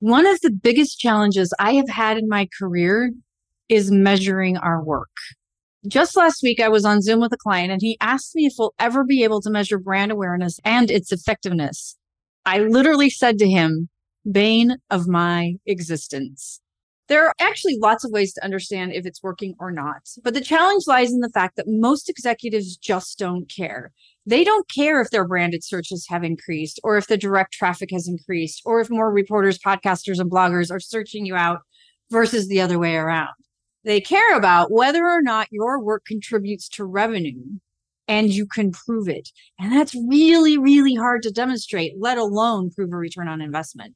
One of the biggest challenges I have had in my career is measuring our work. Just last week, I was on Zoom with a client and he asked me if we'll ever be able to measure brand awareness and its effectiveness. I literally said to him, bane of my existence. There are actually lots of ways to understand if it's working or not. But the challenge lies in the fact that most executives just don't care. They don't care if their branded searches have increased or if the direct traffic has increased or if more reporters, podcasters, and bloggers are searching you out versus the other way around. They care about whether or not your work contributes to revenue and you can prove it. And that's really, really hard to demonstrate, let alone prove a return on investment.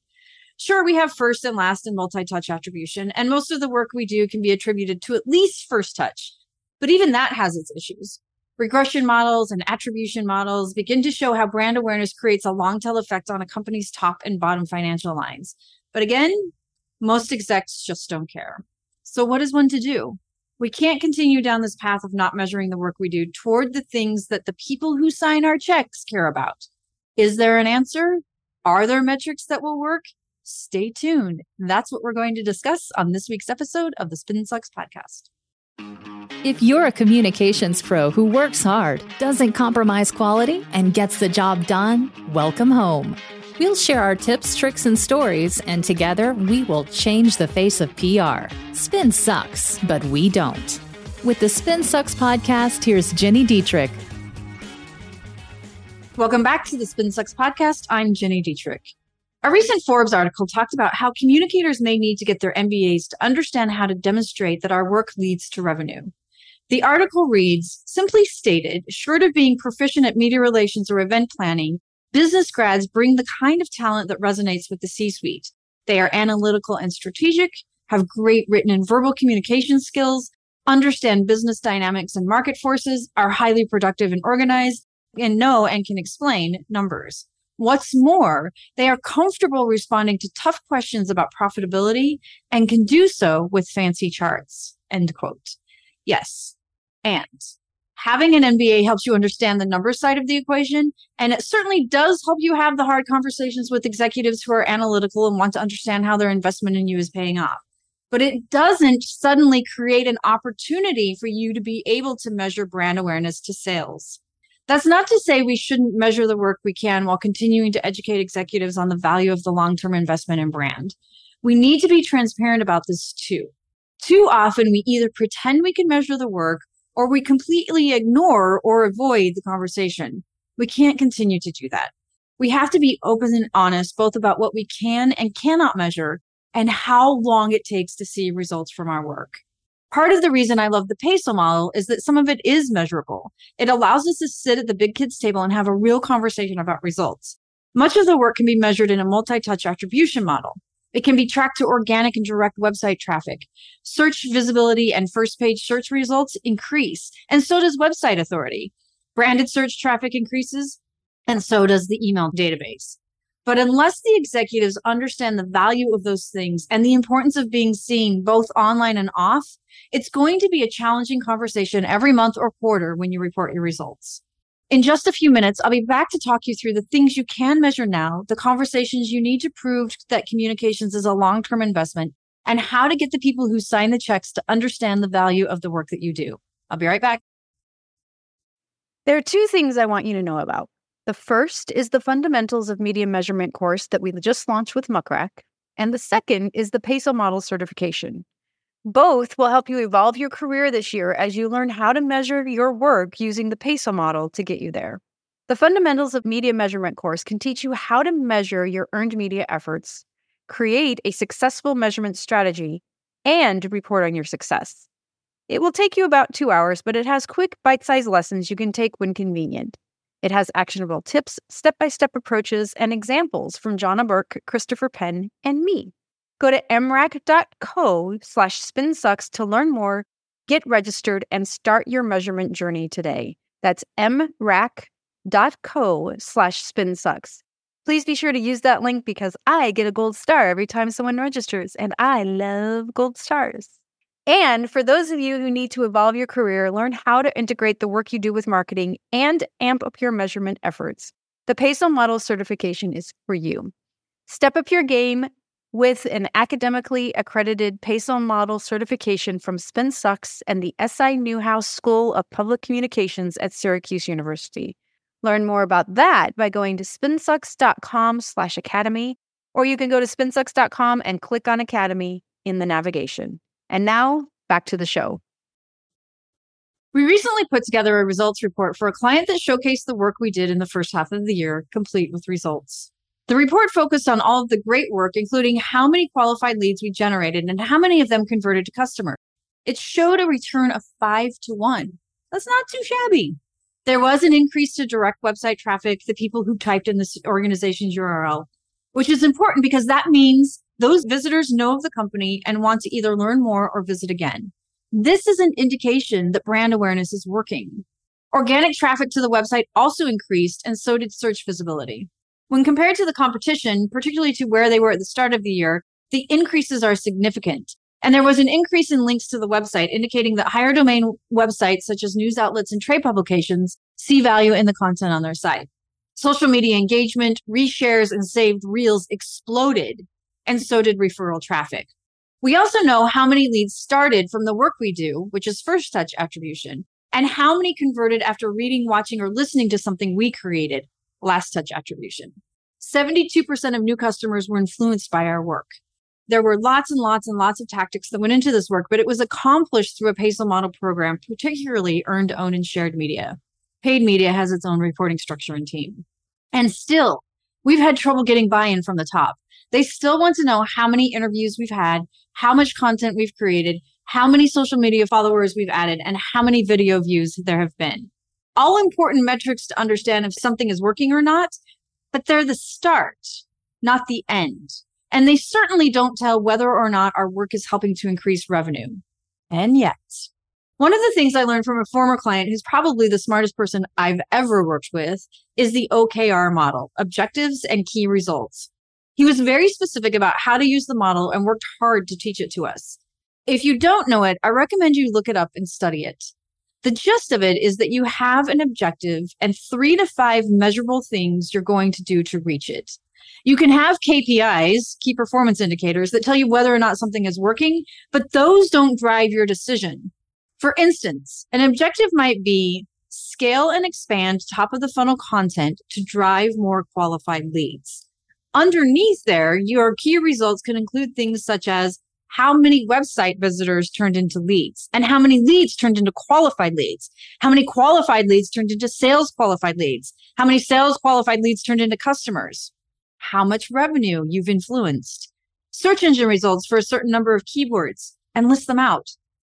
Sure, we have first and last and multi touch attribution, and most of the work we do can be attributed to at least first touch. But even that has its issues. Regression models and attribution models begin to show how brand awareness creates a long tail effect on a company's top and bottom financial lines. But again, most execs just don't care. So, what is one to do? We can't continue down this path of not measuring the work we do toward the things that the people who sign our checks care about. Is there an answer? Are there metrics that will work? Stay tuned. That's what we're going to discuss on this week's episode of the Spin Sucks podcast. If you're a communications pro who works hard, doesn't compromise quality, and gets the job done, welcome home. We'll share our tips, tricks, and stories, and together we will change the face of PR. Spin sucks, but we don't. With the Spin Sucks podcast, here's Gini Dietrich. Welcome back to the Spin Sucks podcast. I'm Gini Dietrich. A recent Forbes article talked about how communicators may need to get their MBAs to understand how to demonstrate that our work leads to revenue. The article reads Simply stated, short of being proficient at media relations or event planning, business grads bring the kind of talent that resonates with the C suite. They are analytical and strategic, have great written and verbal communication skills, understand business dynamics and market forces, are highly productive and organized, and know and can explain numbers. What's more, they are comfortable responding to tough questions about profitability and can do so with fancy charts. End quote. Yes. And having an MBA helps you understand the number side of the equation. And it certainly does help you have the hard conversations with executives who are analytical and want to understand how their investment in you is paying off. But it doesn't suddenly create an opportunity for you to be able to measure brand awareness to sales. That's not to say we shouldn't measure the work we can while continuing to educate executives on the value of the long term investment in brand. We need to be transparent about this too. Too often, we either pretend we can measure the work or we completely ignore or avoid the conversation. We can't continue to do that. We have to be open and honest both about what we can and cannot measure and how long it takes to see results from our work. Part of the reason I love the peso model is that some of it is measurable. It allows us to sit at the big kids table and have a real conversation about results. Much of the work can be measured in a multi-touch attribution model. It can be tracked to organic and direct website traffic. Search visibility and first page search results increase, and so does website authority. Branded search traffic increases, and so does the email database. But unless the executives understand the value of those things and the importance of being seen both online and off, it's going to be a challenging conversation every month or quarter when you report your results. In just a few minutes, I'll be back to talk you through the things you can measure now, the conversations you need to prove that communications is a long term investment, and how to get the people who sign the checks to understand the value of the work that you do. I'll be right back. There are two things I want you to know about. The first is the Fundamentals of Media Measurement course that we just launched with Muck Rack, and the second is the PESO Model certification. Both will help you evolve your career this year as you learn how to measure your work using the PESO model to get you there. The Fundamentals of Media Measurement course can teach you how to measure your earned media efforts, create a successful measurement strategy, and report on your success. It will take you about two hours, but it has quick, bite sized lessons you can take when convenient. It has actionable tips, step by step approaches, and examples from Johna Burke, Christopher Penn, and me. Go to mrac.co slash spinsucks to learn more, get registered, and start your measurement journey today. That's mrac.co slash spinsucks. Please be sure to use that link because I get a gold star every time someone registers, and I love gold stars. And for those of you who need to evolve your career, learn how to integrate the work you do with marketing and amp up your measurement efforts. The PESO Model certification is for you. Step up your game, with an academically accredited PESO model certification from SpinSucks and the SI Newhouse School of Public Communications at Syracuse University. Learn more about that by going to spinsucks.com slash academy, or you can go to spinsucks.com and click on Academy in the navigation. And now, back to the show. We recently put together a results report for a client that showcased the work we did in the first half of the year, complete with results. The report focused on all of the great work, including how many qualified leads we generated and how many of them converted to customers. It showed a return of five to one. That's not too shabby. There was an increase to direct website traffic, the people who typed in this organization's URL, which is important because that means those visitors know of the company and want to either learn more or visit again. This is an indication that brand awareness is working. Organic traffic to the website also increased, and so did search visibility. When compared to the competition, particularly to where they were at the start of the year, the increases are significant. And there was an increase in links to the website, indicating that higher domain websites, such as news outlets and trade publications, see value in the content on their site. Social media engagement, reshares, and saved reels exploded, and so did referral traffic. We also know how many leads started from the work we do, which is first touch attribution, and how many converted after reading, watching, or listening to something we created, last touch attribution. 72% of new customers were influenced by our work. There were lots and lots and lots of tactics that went into this work, but it was accomplished through a PESO model program, particularly earned, owned, and shared media. Paid media has its own reporting structure and team. And still, we've had trouble getting buy in from the top. They still want to know how many interviews we've had, how much content we've created, how many social media followers we've added, and how many video views there have been all important metrics to understand if something is working or not, but they're the start, not the end. And they certainly don't tell whether or not our work is helping to increase revenue. And yet, one of the things I learned from a former client who's probably the smartest person I've ever worked with is the OKR model, objectives and key results. He was very specific about how to use the model and worked hard to teach it to us. If you don't know it, I recommend you look it up and study it. The gist of it is that you have an objective and three to five measurable things you're going to do to reach it. You can have KPIs, key performance indicators, that tell you whether or not something is working, but those don't drive your decision. For instance, an objective might be scale and expand top of the funnel content to drive more qualified leads. Underneath there, your key results can include things such as how many website visitors turned into leads and how many leads turned into qualified leads, how many qualified leads turned into sales qualified leads, how many sales qualified leads turned into customers, how much revenue you've influenced, search engine results for a certain number of keywords and list them out,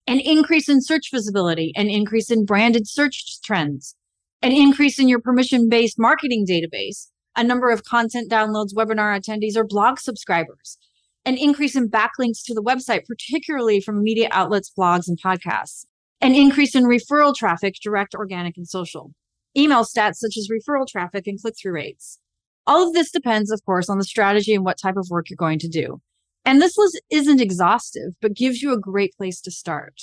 an increase in search visibility, an increase in branded search trends, an increase in your permission based marketing database, a number of content downloads, webinar attendees, or blog subscribers an increase in backlinks to the website, particularly from media outlets, blogs, and podcasts, an increase in referral traffic, direct, organic, and social, email stats such as referral traffic and click through rates. All of this depends, of course, on the strategy and what type of work you're going to do. And this list isn't exhaustive, but gives you a great place to start.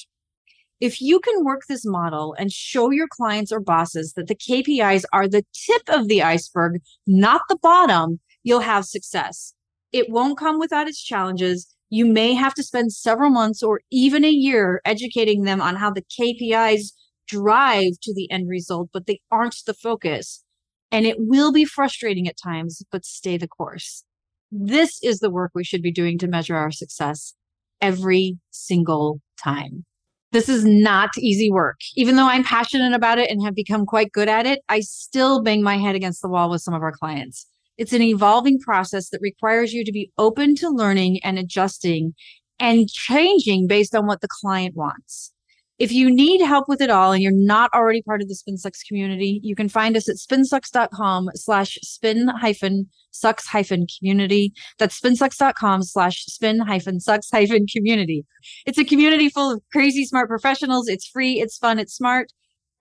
If you can work this model and show your clients or bosses that the KPIs are the tip of the iceberg, not the bottom, you'll have success. It won't come without its challenges. You may have to spend several months or even a year educating them on how the KPIs drive to the end result, but they aren't the focus. And it will be frustrating at times, but stay the course. This is the work we should be doing to measure our success every single time. This is not easy work. Even though I'm passionate about it and have become quite good at it, I still bang my head against the wall with some of our clients. It's an evolving process that requires you to be open to learning and adjusting and changing based on what the client wants. If you need help with it all and you're not already part of the SpinSucks community, you can find us at spinsucks.com slash spin hyphen sucks hyphen community. That's spinsucks.com slash spin hyphen sucks hyphen community. It's a community full of crazy smart professionals. It's free, it's fun, it's smart,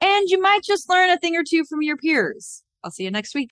and you might just learn a thing or two from your peers. I'll see you next week.